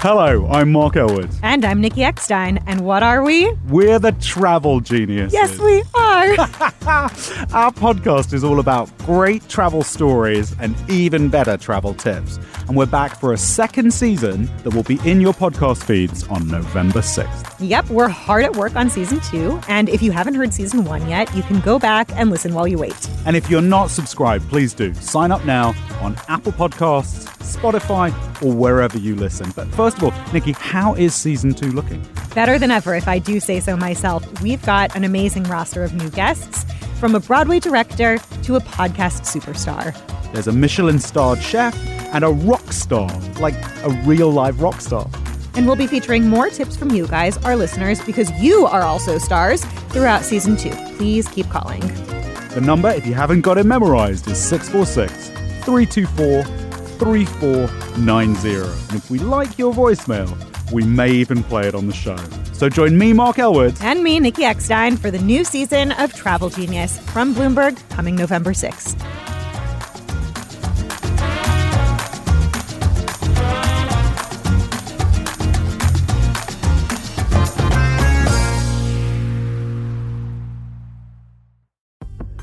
Hello, I'm Mark Ellwood. And I'm Nikki Ekstein. And what are we? We're the travel geniuses. Yes, we are. Our podcast is all about great travel stories and even better travel tips. And we're back for a second season that will be in your podcast feeds on November 6th. yep, we're hard at work on season two. And if you haven't heard season one yet, you can go back and listen while you wait. And if you're not subscribed, please do. Sign up now on Apple Podcasts, Spotify, or wherever you listen. But first of all, Nikki, how is season two looking? Better than ever, if I do say so myself. We've got an amazing roster of new guests, from a Broadway director to a podcast superstar. There's a Michelin starred chef and a rock star, like a real live rock star. And we'll be featuring more tips from you guys, our listeners, because you are also stars throughout season two. Please keep calling. The number, if you haven't got it memorized, is 646 324 3490. And if we like your voicemail, we may even play it on the show. So join me, Mark Ellwood. And me, Nikki Ekstein, for the new season of Travel Genius from Bloomberg coming November 6th.